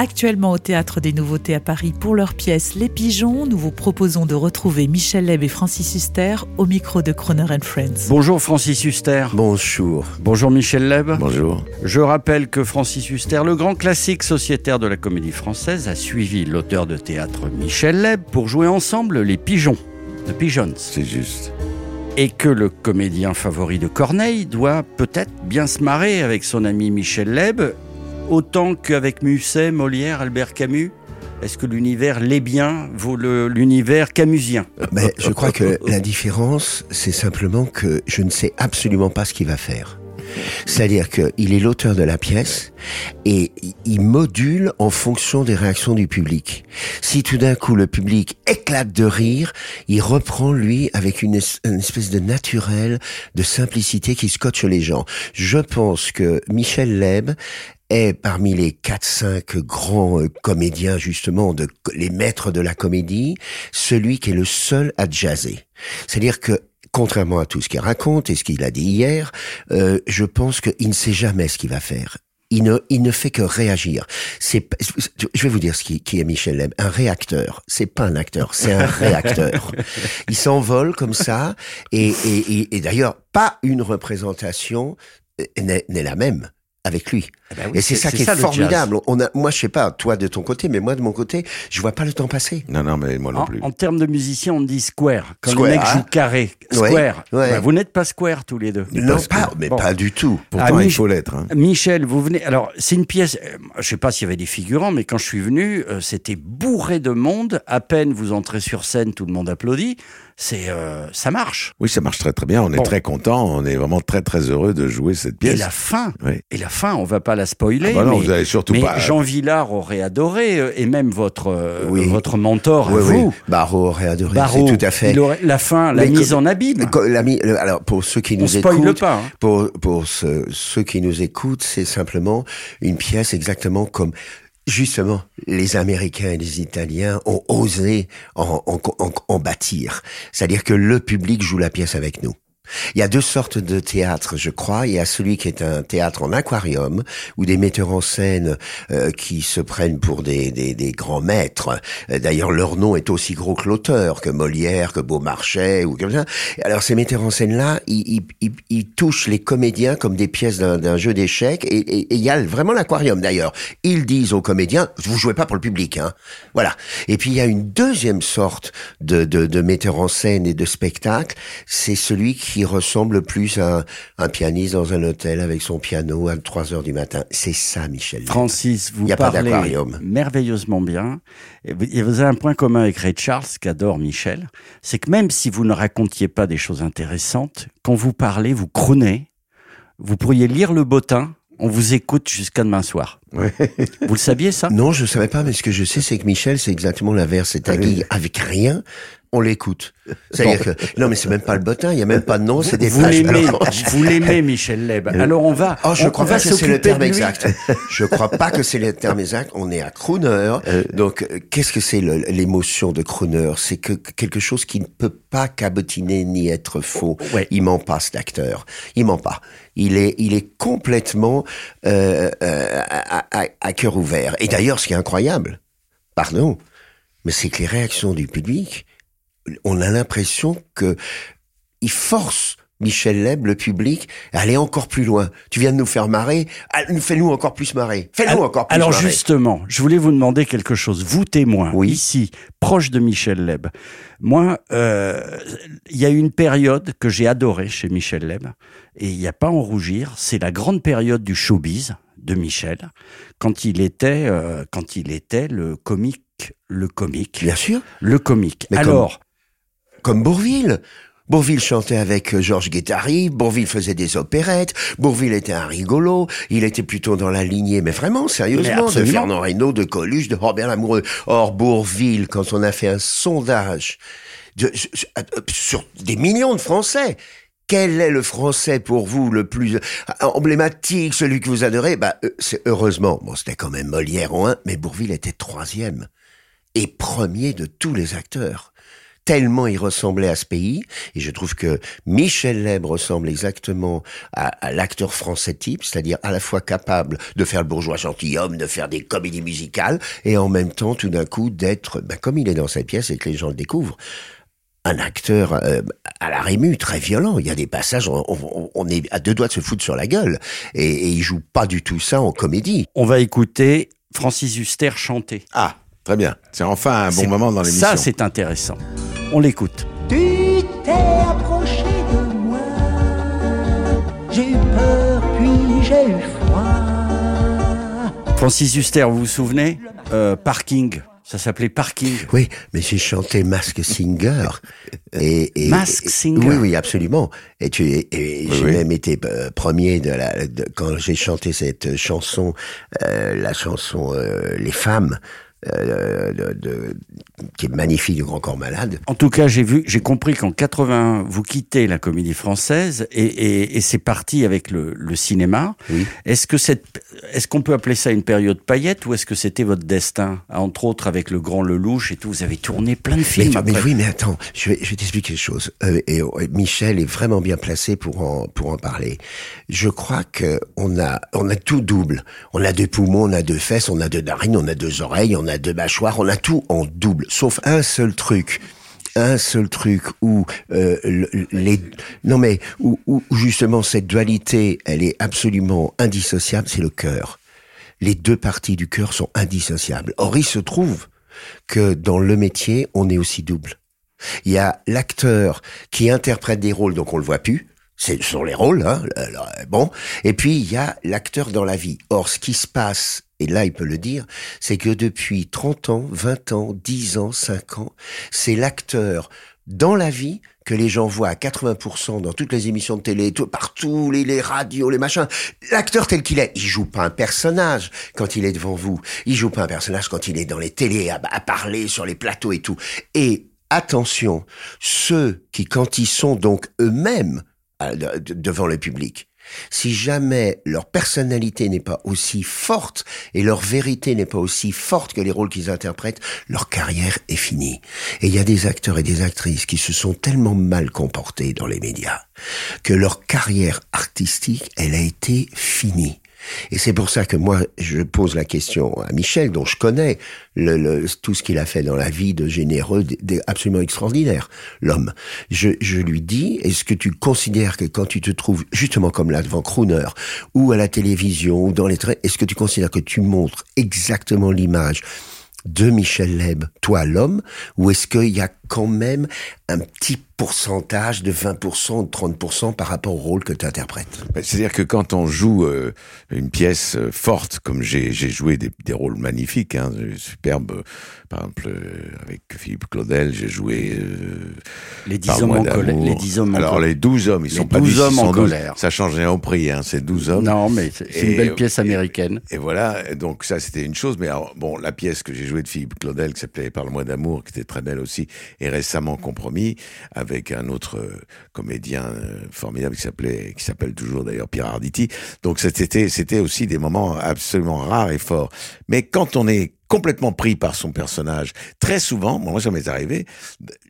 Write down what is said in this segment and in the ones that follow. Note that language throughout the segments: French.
Actuellement au Théâtre des Nouveautés à Paris pour leur pièce Les Pigeons, nous vous proposons de retrouver Michel Leb et Francis Huster au micro de Croner and Friends. Bonjour Francis Huster. Bonjour. Bonjour Michel Leb. Bonjour. Je rappelle que Francis Huster, le grand classique sociétaire de la comédie française, a suivi l'auteur de théâtre Michel Leb pour jouer ensemble Les Pigeons, The Pigeons. C'est juste. Et que le comédien favori de Corneille doit peut-être bien se marrer avec son ami Michel Leb, autant qu'avec Musset, Molière, Albert Camus. Est-ce que l'univers lébien vaut l'univers camusien? Mais je crois que la différence, c'est simplement que je ne sais absolument pas ce qu'il va faire. C'est-à-dire qu'il est l'auteur de la pièce et il module en fonction des réactions du public. Si tout d'un coup le public éclate de rire, il reprend lui avec une espèce de naturel, de simplicité qui scotche les gens. Je pense que Michel Leb est parmi les 4-5 grands euh, comédiens justement, de, les maîtres de la comédie, celui qui est le seul à jazzer. C'est-à-dire que contrairement à tout ce qu'il raconte et ce qu'il a dit hier, euh, je pense qu'il ne sait jamais ce qu'il va faire. Il ne, il ne fait que réagir. C'est, je vais vous dire ce qui, qui est Michel Leb. Un réacteur. C'est pas un acteur, c'est un réacteur. Il s'envole comme ça et, et, et, et d'ailleurs, pas une représentation euh, n'est la même avec lui. Eh ben oui, et c'est ça qui est, formidable. On a, moi, je sais pas, toi de ton côté, mais moi de mon côté, je vois pas le temps passer. Non, non, mais moi non plus. en termes de musicien, on dit square. Quand Square, le mec hein. joue carré. Square. ouais. Bah, vous n'êtes pas square tous les deux. non, pas, mais bon. pas du tout. Pourtant, Ah, il faut l'être. hein. Michel, vous venez. Alors, c'est une pièce. euh, Je sais pas s'il y avait des figurants, mais quand je suis venu, euh, c'était bourré de monde. À peine vous entrez sur scène, tout le monde applaudit. C'est, euh, ça marche. Oui, ça marche très très bien. On est Bon. très content. On est vraiment très très heureux de jouer cette Et pièce. la fin. Oui. Et la fin, on va pas la spoiler. Ah bah non, mais, vous allez surtout mais pas- Jean Villard aurait adoré, euh, et même votre euh, Oui. votre mentor, à Oui, vous. Barreau aurait adoré, Barreau, tout à fait. il aurait- la fin, la Mais mise que- en abîme. Alors pour ceux qui On nous écoutent, pas. hein. pour pour ce- ceux qui nous écoutent, c'est simplement une pièce exactement comme justement les Américains et les Italiens ont osé en, bâtir. C'est-à-dire que le public joue la pièce avec nous. Il y a deux sortes de théâtre, je crois. Il y a celui qui est un théâtre en aquarium, où des metteurs en scène euh, qui se prennent pour des, des, des grands maîtres. Euh, D'ailleurs, leur nom est aussi gros que l'auteur, que Molière, que Beaumarchais, ou comme ça. Alors, ces metteurs en scène-là, ils, ils, ils, touchent les comédiens comme des pièces d'un jeu d'échecs. Et, et, il y a vraiment l'aquarium, d'ailleurs. Ils disent aux comédiens, vous jouez pas pour le public, hein. Voilà. Et puis, il y a une deuxième sorte de, de, de metteur en scène et de spectacle. C'est celui qui ressemble plus à un, pianiste dans un hôtel avec son piano à 3 heures du matin. C'est ça, Michel. Francis, vous Il y a pas parlez d'aquarium. merveilleusement bien. Et vous avez un point commun avec Ray Charles, qu'adore Michel. C'est que même si vous ne racontiez pas des choses intéressantes, quand vous parlez, vous crônez, vous pourriez lire le bottin, on vous écoute jusqu'à demain soir. Vous le saviez, ça? Non, je savais pas, mais ce que je sais, c'est que Michel, c'est exactement l'inverse. C'est-à-dire, avec rien, on l'écoute. C'est-à-dire que, non, mais c'est même pas le bottin, il y a même pas de nom, c'est des Vous l'aimez, vous l'aimez, Michel Leb. Alors on va, Oh, je on, crois on pas que c'est le terme exact. Je crois pas que c'est le terme exact. On est à crooner. Donc, euh, qu'est-ce que c'est l'émotion de crooner? C'est que quelque chose qui ne peut pas cabotiner ni être faux. Ouais. Il ment pas, cet acteur. Il ment pas. Il est, il est complètement euh, euh, à, à- à cœur ouvert. Et d'ailleurs, ce qui est incroyable, pardon, mais c'est que les réactions du public, on a l'impression que il force Michel Leb, le public, à aller encore plus loin. Tu viens de nous faire marrer, ah, fais-nous encore plus marrer. Fais-nous Alors- encore plus Alors marrer. justement, je voulais vous demander quelque chose. Vous témoin, Oui. ici, proche de Michel Leb. Moi, euh, il y a une période que j'ai adorée chez Michel Leb, et il n'y a pas à en rougir. C'est la grande période du showbiz de Michel, quand il était, euh, quand il était le comique, le comique, Bien sûr, le comique. Mais comme- Alors, comme Bourville. Bourville chantait avec euh, Georges Guettari, Bourville faisait des opérettes, Bourville était un rigolo, il était plutôt dans la lignée, mais vraiment, Mais sérieusement, de absolument. Fernand Reynaud, de Coluche, de Robert Lamoureux. Or, Bourville, quand on a fait un sondage de- sur des millions de Français, quel est le français pour vous le plus euh, emblématique, celui que vous adorez? Bah, euh, c'est heureusement, bon, c'était quand même Molière en un, mais Bourville était troisième et premier de tous les acteurs. Tellement il ressemblait à ce pays, et je trouve que Michel Leb ressemble exactement à, à l'acteur français type, c'est-à-dire à la fois capable de faire le bourgeois gentilhomme, de faire des comédies musicales, et en même temps, tout d'un coup, d'être, ben, comme il est dans cette pièce et que les gens le découvrent, un acteur euh, à la rému, très violent. Il y a des passages, on, on- on est à deux doigts de se foutre sur la gueule, et, et il joue pas du tout ça en comédie. On va écouter Francis Huster chanter. Ah, très bien. C'est enfin un bon moment dans l'émission. Ça, c'est intéressant. On l'écoute. Tu t'es approché de moi, j'ai eu peur puis j'ai eu froid. Francis Huster, vous vous souvenez? Euh, Parking. Ça s'appelait Parking. Oui, mais j'ai chanté Mask Singer. Et, et- Mask Singer. Oui, oui, absolument. Et, tu, et, et Oui, j'ai oui. même été euh, premier de la, de- quand j'ai chanté cette chanson, euh, la chanson euh, Les femmes, euh, de, de- qui est magnifique du Grand Corps Malade. En tout cas, j'ai vu, j'ai compris qu'en 80, vous quittez la comédie française et, et, et c'est parti avec le, le cinéma. Oui. Est-ce que cette, est-ce qu'on peut appeler ça une période paillette ou est-ce que c'était votre destin? Entre autres avec le Grand Lelouch et tout, vous avez tourné plein de films. mais après. oui, mais attends, je vais, je vais t'expliquer quelque chose. Euh, et Michel est vraiment bien placé pour en, pour en parler. Je crois que on a, on a tout double. On a deux poumons, on a deux fesses, on a deux narines, on a deux oreilles, on a deux mâchoires, on a tout en double. Sauf un seul truc. Un seul truc où euh, le- les non mais où, où justement cette dualité elle est absolument indissociable c'est le cœur les deux parties du cœur sont indissociables. Or, il se trouve que dans le métier, on est aussi double. Il y a l'acteur qui interprète des rôles, donc on le voit plus. Ce sont les rôles, hein, bon. Et puis, il y a l'acteur dans la vie. Or, ce qui se passe, et là, il peut le dire, c'est que depuis 30 ans, 20 ans, 10 ans, 5 ans, c'est l'acteur dans la vie que les gens voient à 80% dans toutes les émissions de télé, tout, partout, les, radios, les machins. L'acteur tel qu'il est, il joue pas un personnage quand il est devant vous. Il joue pas un personnage quand il est dans les télés à, à parler sur les plateaux et tout. Et attention, ceux qui, quand ils sont donc eux-mêmes de- devant le public, si jamais leur personnalité n'est pas aussi forte et leur vérité n'est pas aussi forte que les rôles qu'ils interprètent, leur carrière est finie. Et il y a des acteurs et des actrices qui se sont tellement mal comportés dans les médias que leur carrière artistique, elle a été finie. Et c'est pour ça que moi, je pose la question à Michel, dont je connais tout ce qu'il a fait dans la vie de généreux, d- d- absolument extraordinaire, l'homme. Je, lui dis, est-ce que tu considères que quand tu te trouves justement comme là devant Crooner, ou à la télévision, ou dans les trains, est-ce que tu considères que tu montres exactement l'image de Michel Leb, toi l'homme, ou est-ce qu'il y a quand même un petit pourcentage de 20% ou de 30% par rapport au rôle que tu interprètes Ben, C'est-à-dire que quand on joue euh, une pièce euh, forte, comme j'ai joué des, des rôles magnifiques, hein, euh, superbes, par exemple euh, avec Philippe Claudel, j'ai joué euh, Les dix Parle-moi hommes en. Les hommes en Alors les 12 hommes, ils Les sont pas 12 dix, hommes ils en sont 12. colère. Ça change rien au prix, hein, c'est 12 hommes. Non, mais c'est une belle pièce et- américaine. Et voilà, donc ça c'était une chose, mais alors, bon, la pièce que j'ai jouée de Philippe Claudel, qui s'appelait Parle-moi d'amour, qui était très belle aussi, est récemment compromis avec un autre euh, comédien euh, formidable qui s'appelait, qui s'appelle toujours d'ailleurs Pierre Arditi. Donc c'était, c'était aussi des moments absolument rares et forts. Mais quand on est complètement pris par son personnage, très souvent, moi ça m'est arrivé,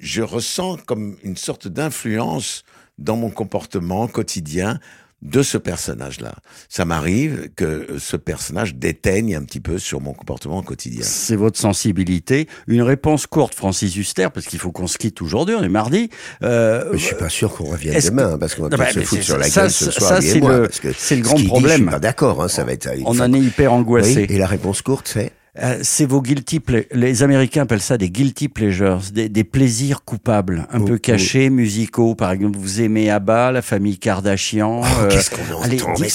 je ressens comme une sorte d'influence dans mon comportement quotidien de ce personnage-là. Ça m'arrive que ce personnage déteigne un petit peu sur mon comportement quotidien. C'est votre sensibilité. Une réponse courte, Francis Huster, parce qu'il faut qu'on se quitte aujourd'hui, on est mardi. Euh, Je suis pas sûr qu'on revienne demain, que- parce qu'on va bah, se mais foutre sur la ça, gueule ce soir, c'est moi, le- ce grand dit, problème. je suis pas d'accord, hein, ça va être. on en est hyper angoissé. Oui, et la réponse courte, c'est Euh, c'est vos guilty ple- les Américains appellent ça des guilty pleasures, des, des plaisirs coupables, un Oh, peu cachés, musicaux. Par exemple, vous aimez Abba, la famille Kardashian. Oh, euh, qu'est-ce qu'on entend allez, Mais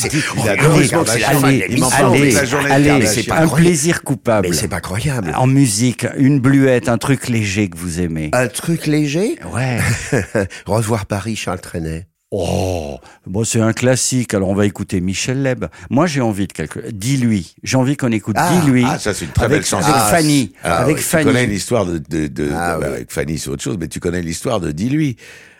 c'est- un plaisir coupable. Mais c'est pas croyable. En musique, une bluette, un truc léger que vous aimez. Un truc léger? Ouais. Revoir Paris, Charles Trenet. Oh, bon, c'est un classique. Alors, on va écouter Michel Leb. Moi, j'ai envie de quelque. Dis-lui. J'ai envie qu'on écoute. Ah, Dis-lui. Ah, ça c'est une très avec, belle chanson. avec Ah, Fanny. Ah, avec ouais, Fanny. Tu connais l'histoire de, de, de- Ah, de- bah, oui. avec Fanny, c'est autre chose, mais tu connais l'histoire de Dis-lui.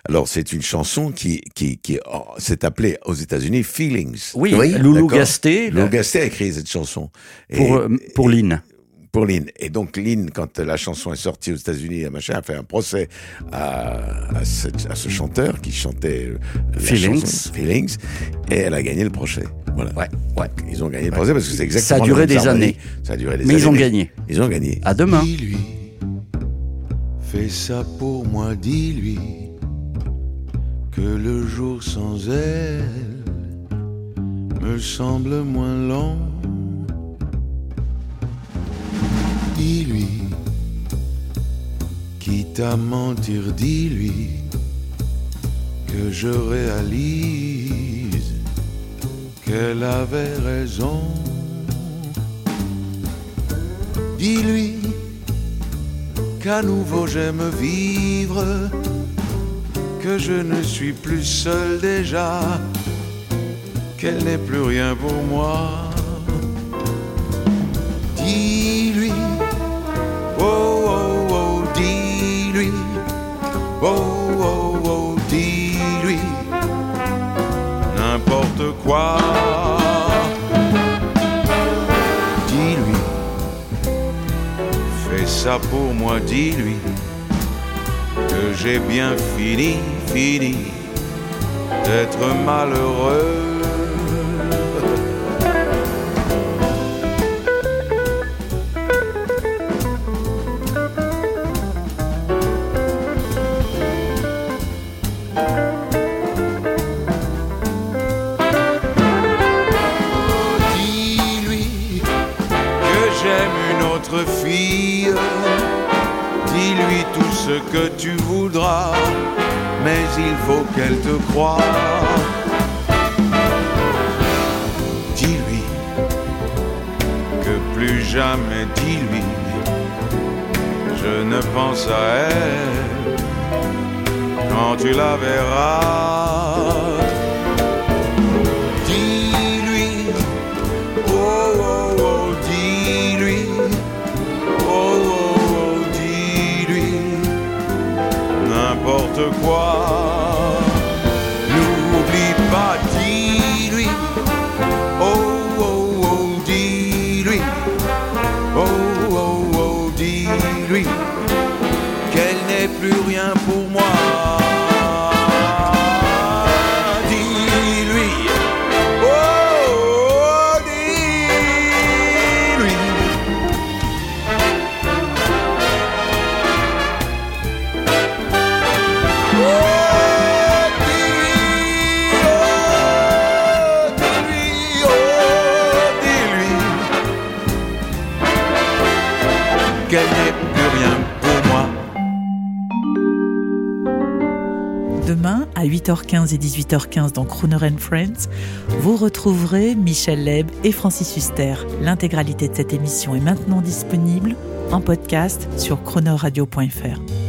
Alors, c'est une chanson qui, qui, qui oh, s'est appelée aux États-Unis Feelings. Oui, Oui, Loulou. Gasté. Lou Gastet a écrit cette chanson. Pour, euh, pour Lynn. Pour Lynn. Et donc Lynn, quand la chanson est sortie aux États-Unis, machin, a fait un procès à, à, cette- à ce chanteur qui chantait euh, Feelings. chanson, Feelings, et elle a gagné le procès. Voilà. Ouais, ouais. Ils ont gagné le procès parce que c'est exactement. Ça a duré des harmonie. années. Ça a duré des Mais années. ils ont gagné. Ils ont gagné. À demain. Dis-lui, fais ça pour moi, dis-lui que le jour sans elle me semble moins long. Dis-lui, quitte à mentir, dis-lui que je réalise qu'elle avait raison. Dis-lui qu'à nouveau j'aime vivre, que je ne suis plus seul déjà, qu'elle n'est plus rien pour moi. Dis-lui, Dis-lui. Fais ça pour moi, dis-lui que j'ai bien fini, fini d'être malheureux. Que tu voudras, mais il faut qu'elle te croie. Dis-lui que plus jamais, dis-lui, je ne pense à elle quand tu la verras. N'importe quoi. 18h15 et 18h15 dans Crooner and Friends, vous retrouverez Michel Leb et Francis Huster. L'intégralité de cette émission est maintenant disponible en podcast sur chronoradio.fr.